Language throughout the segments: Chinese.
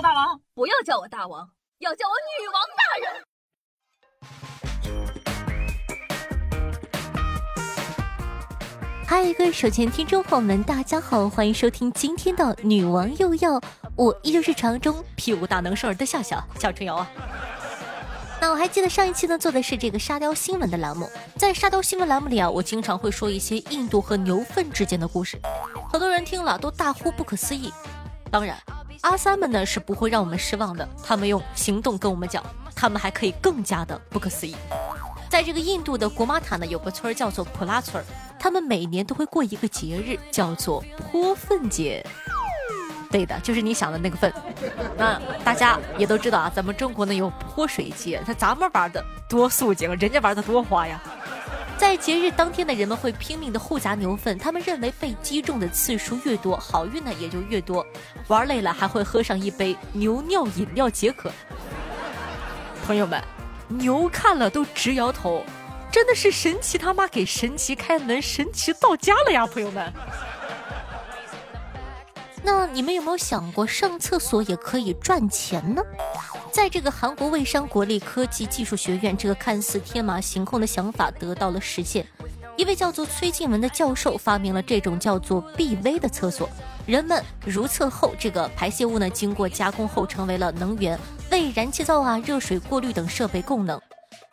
我大王，不要叫我大王，要叫我女王大人。嗨，各位手机听众朋友们，大家好，欢迎收听今天的《女王又要》，我依旧是场中屁股大能生儿的笑笑小春瑶啊。那我还记得上一期呢做的是这个沙雕新闻的栏目，在沙雕新闻栏目里啊，我经常会说一些印度和牛粪之间的故事，很多人听了都大呼不可思议。当然，阿三们呢是不会让我们失望的，他们用行动跟我们讲，他们还可以更加的不可思议。在这个印度的古马塔呢，有个村叫做普拉村，他们每年都会过一个节日，叫做泼粪节。对的，就是你想的那个粪。那大家也都知道啊，咱们中国呢有泼水节，那咱们玩的多肃静，人家玩的多花呀。在节日当天呢，人们会拼命的互砸牛粪，他们认为被击中的次数越多，好运呢也就越多。玩累了还会喝上一杯牛尿饮料解渴。朋友们，牛看了都直摇头，真的是神奇他妈给神奇开门，神奇到家了呀，朋友们。那你们有没有想过上厕所也可以赚钱呢？在这个韩国蔚山国立科技技术学院，这个看似天马行空的想法得到了实现。一位叫做崔静文的教授发明了这种叫做 BV 的厕所，人们如厕后，这个排泄物呢经过加工后成为了能源，为燃气灶啊、热水过滤等设备供能。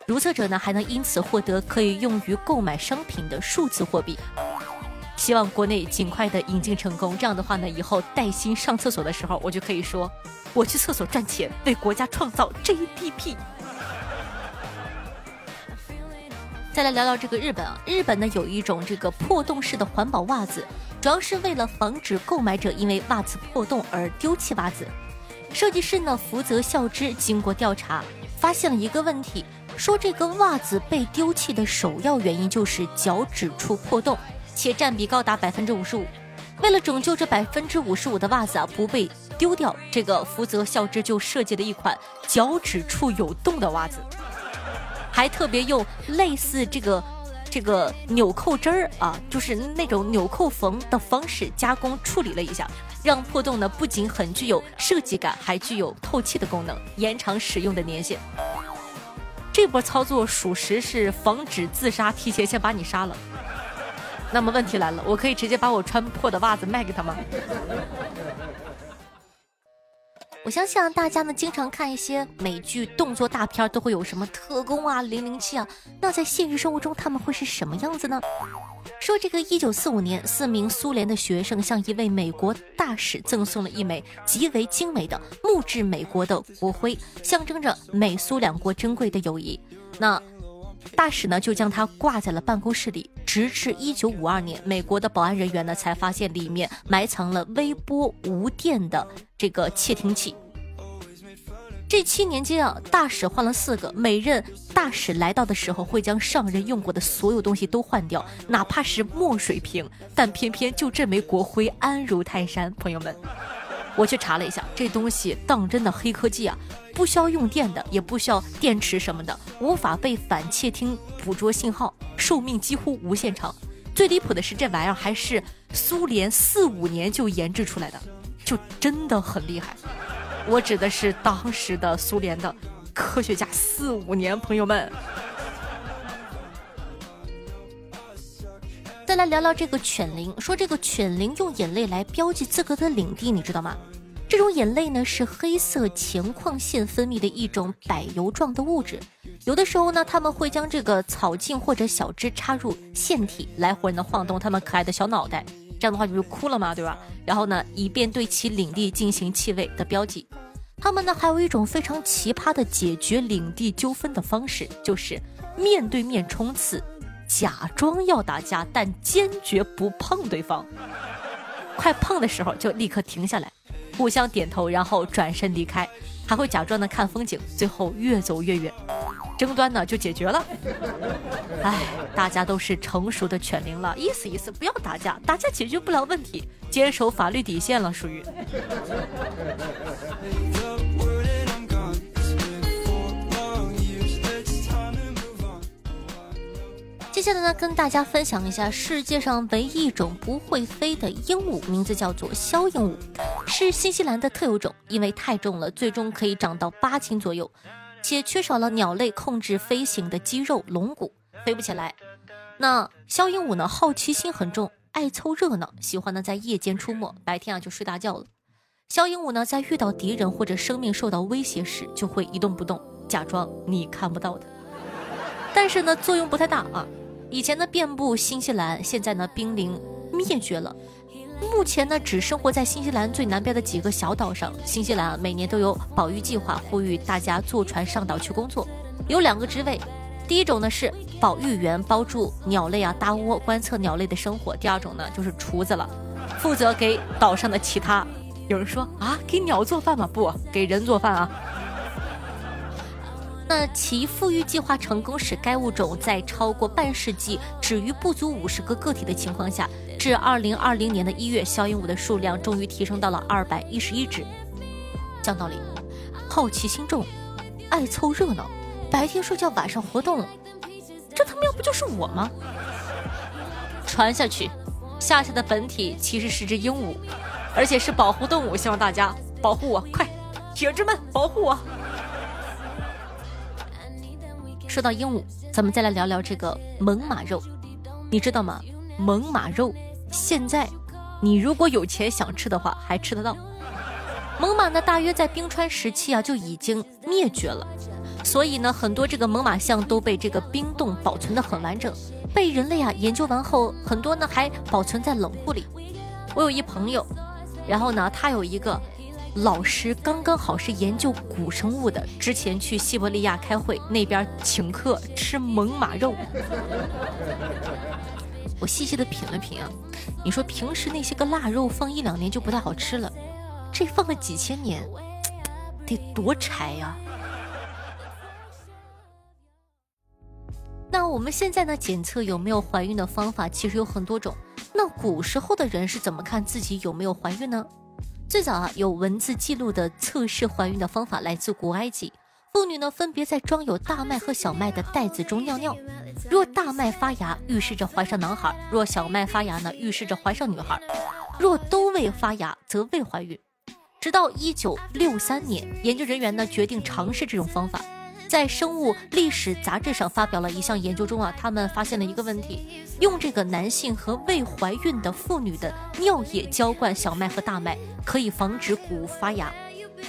如厕者呢还能因此获得可以用于购买商品的数字货币。希望国内尽快的引进成功，这样的话呢，以后带薪上厕所的时候，我就可以说，我去厕所赚钱，为国家创造 GDP。再来聊聊这个日本啊，日本呢有一种这个破洞式的环保袜子，主要是为了防止购买者因为袜子破洞而丢弃袜子。设计师呢福泽孝之经过调查，发现了一个问题，说这个袜子被丢弃的首要原因就是脚趾处破洞。且占比高达百分之五十五。为了拯救这百分之五十五的袜子啊不被丢掉，这个福泽孝之就设计了一款脚趾处有洞的袜子，还特别用类似这个这个纽扣针儿啊，就是那种纽扣缝的方式加工处理了一下，让破洞呢不仅很具有设计感，还具有透气的功能，延长使用的年限。这波操作属实是防止自杀，提前先把你杀了。那么问题来了，我可以直接把我穿破的袜子卖给他吗？我相信啊，大家呢经常看一些美剧动作大片，都会有什么特工啊、零零七啊。那在现实生活中，他们会是什么样子呢？说这个一九四五年，四名苏联的学生向一位美国大使赠送了一枚极为精美的木质美国的国徽，象征着美苏两国珍贵的友谊。那。大使呢就将它挂在了办公室里，直至一九五二年，美国的保安人员呢才发现里面埋藏了微波无电的这个窃听器。这七年间啊，大使换了四个，每任大使来到的时候会将上任用过的所有东西都换掉，哪怕是墨水瓶，但偏偏就这枚国徽安如泰山，朋友们。我去查了一下，这东西当真的黑科技啊，不需要用电的，也不需要电池什么的，无法被反窃听捕捉信号，寿命几乎无限长。最离谱的是，这玩意儿还是苏联四五年就研制出来的，就真的很厉害。我指的是当时的苏联的科学家，四五年，朋友们。来聊聊这个犬灵，说这个犬灵用眼泪来标记自个的领地，你知道吗？这种眼泪呢是黑色前框腺分泌的一种柏油状的物质，有的时候呢他们会将这个草茎或者小枝插入腺体，来回呢晃动它们可爱的小脑袋，这样的话就哭了嘛，对吧？然后呢以便对其领地进行气味的标记。它们呢还有一种非常奇葩的解决领地纠纷的方式，就是面对面冲刺。假装要打架，但坚决不碰对方。快碰的时候就立刻停下来，互相点头，然后转身离开，还会假装的看风景，最后越走越远，争端呢就解决了。哎，大家都是成熟的犬灵了，意思意思，不要打架，打架解决不了问题，坚守法律底线了，属于。下来呢，跟大家分享一下世界上唯一一种不会飞的鹦鹉，名字叫做枭鹦鹉，是新西兰的特有种。因为太重了，最终可以长到八斤左右，且缺少了鸟类控制飞行的肌肉龙骨，飞不起来。那枭鹦鹉呢，好奇心很重，爱凑热闹，喜欢呢在夜间出没，白天啊就睡大觉了。枭鹦鹉呢，在遇到敌人或者生命受到威胁时，就会一动不动，假装你看不到它。但是呢，作用不太大啊。以前呢遍布新西兰，现在呢濒临灭绝了。目前呢只生活在新西兰最南边的几个小岛上。新西兰每年都有保育计划，呼吁大家坐船上岛去工作。有两个职位，第一种呢是保育员，包住鸟类啊搭窝，观测鸟类的生活；第二种呢就是厨子了，负责给岛上的其他。有人说啊，给鸟做饭吗？不，给人做饭啊。那其复育计划成功，使该物种在超过半世纪止于不足五十个个体的情况下，至二零二零年的一月，小鹦鹉的数量终于提升到了二百一十一只。讲道理，好奇心重，爱凑热闹，白天睡觉，晚上活动，这他喵不就是我吗？传下去，夏夏的本体其实是只鹦鹉，而且是保护动物，希望大家保护我，快，铁子们保护我。说到鹦鹉，咱们再来聊聊这个猛犸肉，你知道吗？猛犸肉现在，你如果有钱想吃的话，还吃得到。猛犸呢，大约在冰川时期啊就已经灭绝了，所以呢，很多这个猛犸象都被这个冰冻保存的很完整，被人类啊研究完后，很多呢还保存在冷库里。我有一朋友，然后呢，他有一个。老师刚刚好是研究古生物的，之前去西伯利亚开会，那边请客吃猛犸肉。我细细的品了品啊，你说平时那些个腊肉放一两年就不太好吃了，这放了几千年，得多柴呀！那我们现在呢，检测有没有怀孕的方法其实有很多种。那古时候的人是怎么看自己有没有怀孕呢？最早啊，有文字记录的测试怀孕的方法来自古埃及。妇女呢，分别在装有大麦和小麦的袋子中尿尿。若大麦发芽，预示着怀上男孩；若小麦发芽呢，预示着怀上女孩。若都未发芽，则未怀孕。直到一九六三年，研究人员呢决定尝试这种方法。在生物历史杂志上发表了一项研究中啊，他们发现了一个问题：用这个男性和未怀孕的妇女的尿液浇灌小麦和大麦，可以防止谷物发芽。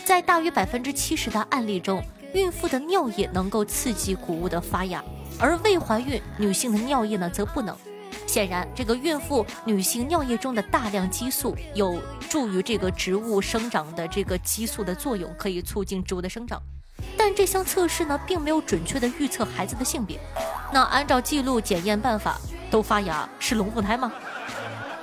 在大约百分之七十的案例中，孕妇的尿液能够刺激谷物的发芽，而未怀孕女性的尿液呢则不能。显然，这个孕妇女性尿液中的大量激素有助于这个植物生长的这个激素的作用，可以促进植物的生长。但这项测试呢，并没有准确的预测孩子的性别。那按照记录检验办法，都发芽是龙凤胎吗？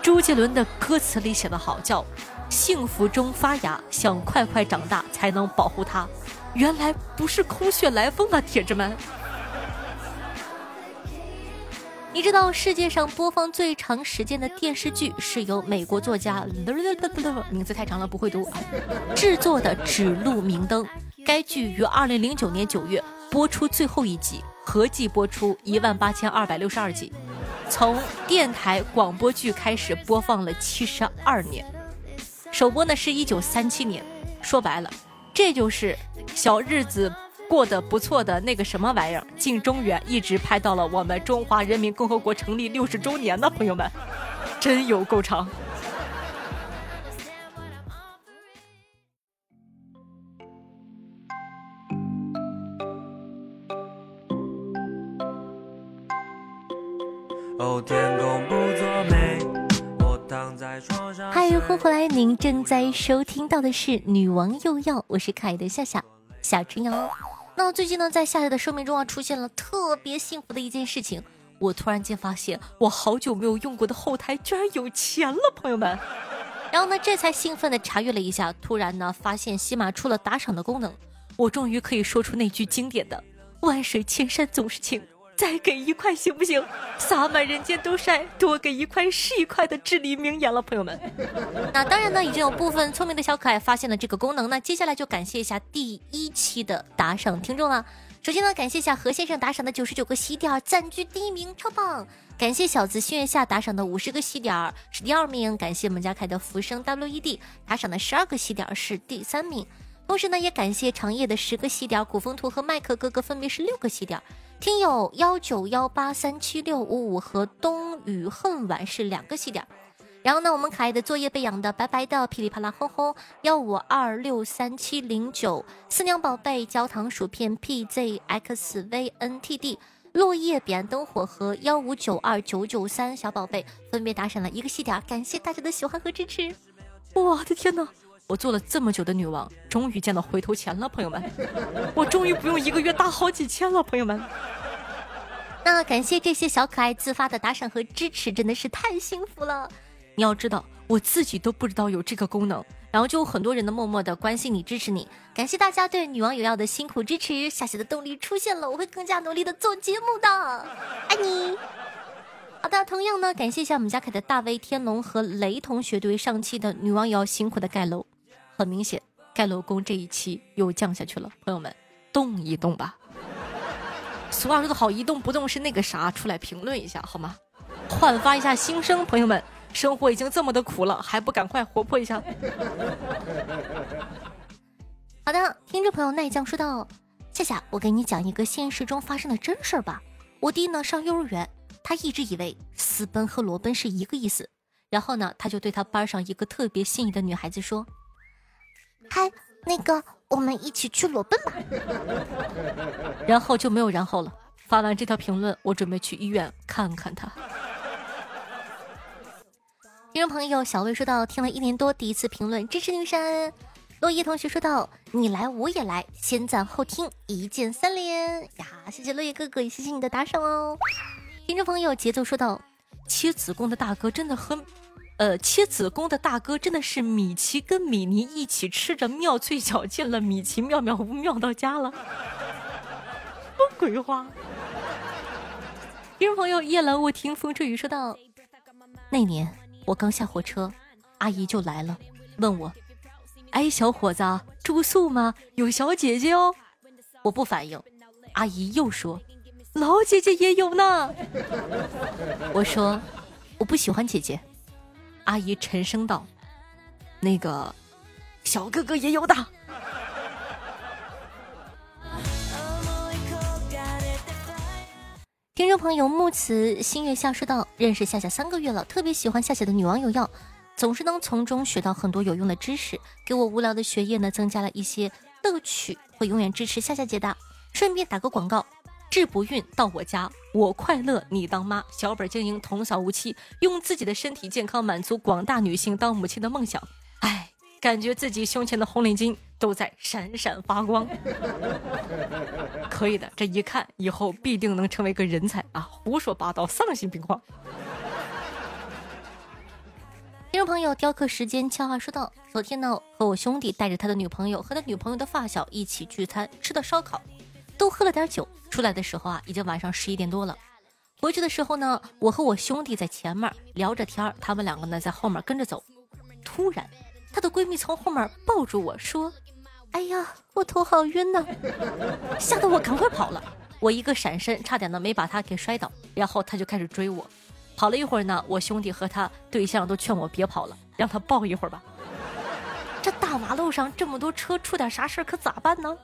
周杰伦的歌词里写的好，叫“幸福中发芽，想快快长大才能保护它”。原来不是空穴来风啊，铁子们！你知道世界上播放最长时间的电视剧是由美国作家名字太长了不会读制作的《指路明灯》。该剧于二零零九年九月播出最后一集，合计播出一万八千二百六十二集，从电台广播剧开始播放了七十二年，首播呢是一九三七年。说白了，这就是小日子过得不错的那个什么玩意儿，进中原一直拍到了我们中华人民共和国成立六十周年呢朋友们，真有够长。天空不作美，我躺在床上。嗨，欢迎回来！您正在收听到的是《女王又要》，我是可爱的夏夏夏春瑶。那最近呢，在夏夏的生命中啊，出现了特别幸福的一件事情。我突然间发现，我好久没有用过的后台居然有钱了，朋友们。然后呢，这才兴奋的查阅了一下，突然呢，发现西马出了打赏的功能，我终于可以说出那句经典的“万水千山总是情”。再给一块行不行？洒满人间都晒，多给一块是一块的至理名言了，朋友们。那当然呢，已经有部分聪明的小可爱发现了这个功能。那接下来就感谢一下第一期的打赏听众了。首先呢，感谢一下何先生打赏的九十九个喜点，暂居第一名，超棒！感谢小子星月下打赏的五十个喜点，是第二名。感谢我们家凯的浮生 WED 打赏的十二个喜点，是第三名。同时呢，也感谢长夜的十个喜点，古风图和麦克哥哥分别是六个喜点。听友幺九幺八三七六五五和冬雨恨晚是两个喜点。然后呢，我们可爱的作业被养的白白的噼里啪啦轰轰幺五二六三七零九四娘宝贝焦糖薯片 pzxvntd 落叶彼岸灯火和幺五九二九九三小宝贝分别打赏了一个细点，感谢大家的喜欢和支持。我的天哪！我做了这么久的女王，终于见到回头钱了，朋友们！我终于不用一个月打好几千了，朋友们。那感谢这些小可爱自发的打赏和支持，真的是太幸福了。你要知道，我自己都不知道有这个功能，然后就有很多人的默默的关心你、支持你，感谢大家对女王有药的辛苦支持，下雪的动力出现了，我会更加努力的做节目的，爱你。好的，同样呢，感谢一下我们家凯的大威天龙和雷同学对上期的女王有要辛苦的盖楼，很明显盖楼工这一期又降下去了，朋友们动一动吧。俗话说的好，一动不动是那个啥，出来评论一下好吗？焕发一下新生，朋友们。生活已经这么的苦了，还不赶快活泼一下？好的，听众朋友奈将说道：“夏夏，我给你讲一个现实中发生的真事儿吧。我弟呢上幼儿园，他一直以为私奔和裸奔是一个意思，然后呢，他就对他班上一个特别心仪的女孩子说：‘嗨，那个，我们一起去裸奔吧。’然后就没有然后了。发完这条评论，我准备去医院看看他。”听众朋友小魏说到，听了一年多，第一次评论支持女神。落叶同学说道：“你来我也来，先赞后听，一键三连呀！谢谢落叶哥哥，也谢谢你的打赏哦。”听众朋友节奏说道：“切子宫的大哥真的很，呃，切子宫的大哥真的是米奇跟米妮一起吃着妙脆角进了米奇妙妙屋妙到家了，什么鬼话？”听众朋友夜阑卧听风吹雨说道：“那年。”我刚下火车，阿姨就来了，问我：“哎，小伙子，住宿吗？有小姐姐哦。”我不反应，阿姨又说：“老姐姐也有呢。”我说：“我不喜欢姐姐。”阿姨沉声道：“那个小哥哥也有的。”听众朋友木慈星月下说道：“认识夏夏三个月了，特别喜欢夏夏的女网友药，总是能从中学到很多有用的知识，给我无聊的学业呢增加了一些乐趣，会永远支持夏夏姐的。顺便打个广告，治不孕到我家，我快乐你当妈，小本经营，童叟无欺，用自己的身体健康满足广大女性当母亲的梦想。哎，感觉自己胸前的红领巾。”都在闪闪发光，可以的，这一看以后必定能成为个人才啊！胡说八道，丧心病狂。听众朋友，雕刻时间悄话说道：昨天呢，和我兄弟带着他的女朋友和他女朋友的发小一起聚餐，吃的烧烤，都喝了点酒。出来的时候啊，已经晚上十一点多了。回去的时候呢，我和我兄弟在前面聊着天他们两个呢在后面跟着走。突然，她的闺蜜从后面抱住我说。哎呀，我头好晕呐！吓得我赶快跑了。我一个闪身，差点呢没把他给摔倒。然后他就开始追我。跑了一会儿呢，我兄弟和他对象都劝我别跑了，让他抱一会儿吧。这大马路上这么多车，出点啥事可咋办呢？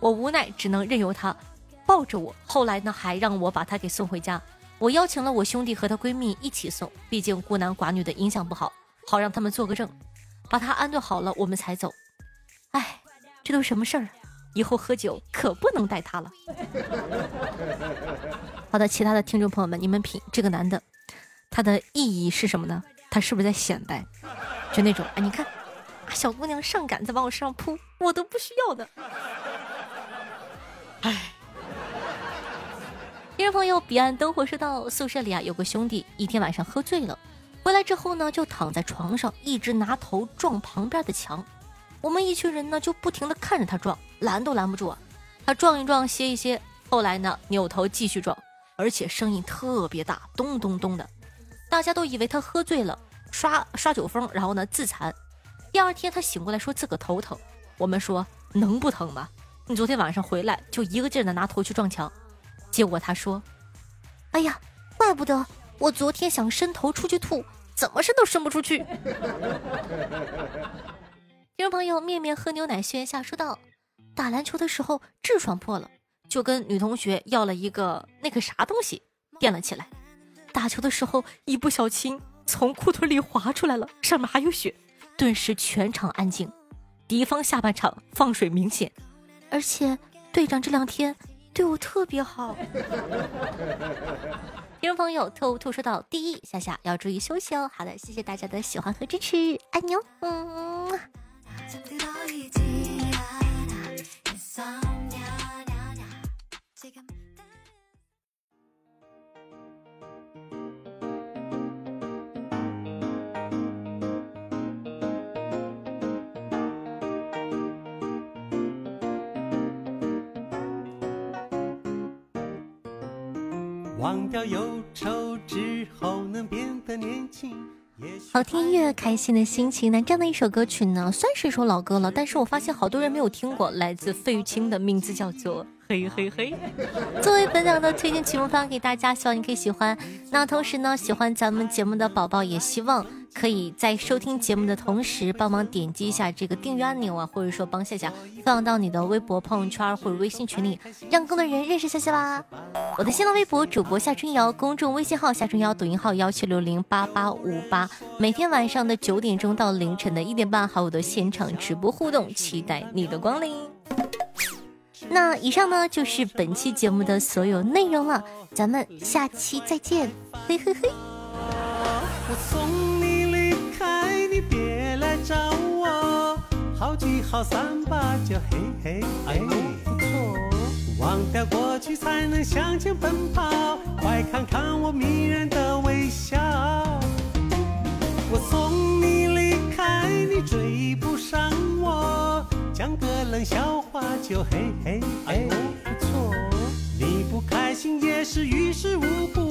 我无奈只能任由他抱着我。后来呢，还让我把他给送回家。我邀请了我兄弟和她闺蜜一起送，毕竟孤男寡女的影响不好，好让他们做个证。把他安顿好了，我们才走。哎。这都什么事儿？以后喝酒可不能带他了。好的，其他的听众朋友们，你们品这个男的，他的意义是什么呢？他是不是在显摆？就那种，哎，你看，小姑娘上赶子往我身上扑，我都不需要的。哎，听众朋友，彼岸灯火说到宿舍里啊，有个兄弟一天晚上喝醉了，回来之后呢，就躺在床上，一直拿头撞旁边的墙。我们一群人呢，就不停的看着他撞，拦都拦不住啊！他撞一撞，歇一歇，后来呢，扭头继续撞，而且声音特别大，咚咚咚的。大家都以为他喝醉了，刷刷酒疯，然后呢自残。第二天他醒过来说自个头疼，我们说能不疼吗？你昨天晚上回来就一个劲儿的拿头去撞墙，结果他说：“哎呀，怪不得我昨天想伸头出去吐，怎么伸都伸不出去。”听众朋友面面喝牛奶炫下说道：“打篮球的时候痔疮破了，就跟女同学要了一个那个啥东西垫了起来。打球的时候一不小心从裤腿里滑出来了，上面还有血，顿时全场安静。敌方下半场放水明显。”而且队长这两天对我特别好。听众朋友，特务兔说道第一，夏夏要注意休息哦。好的，谢谢大家的喜欢和支持，爱你哦。嗯。忘掉忧愁之后，能变得年轻。好听音乐，开心的心情。那这样的一首歌曲呢，算是一首老歌了，但是我发现好多人没有听过。来自费玉清的名字叫做《嘿嘿嘿》，作为本档的推荐曲目发给大家，希望你可以喜欢。那同时呢，喜欢咱们节目的宝宝也希望。可以在收听节目的同时，帮忙点击一下这个订阅按钮啊，或者说帮夏夏放到你的微博朋友圈或者微信群里，让更多人认识夏夏啦。我的新浪微博主播夏春瑶，公众微信号夏春瑶，抖音号幺七六零八八五八，每天晚上的九点钟到凌晨的一点半，还有我的现场直播互动，期待你的光临。那以上呢就是本期节目的所有内容了，咱们下期再见，嘿嘿嘿。我从好聚好散吧，就嘿嘿哎，不错。忘掉过去，才能向前奔跑。快看看我迷人的微笑。我送你离开，你追不上我。讲个冷笑话就嘿嘿哎，不错。你不开心也是于事无补，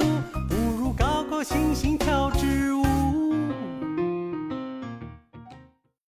不如高高兴兴跳支舞。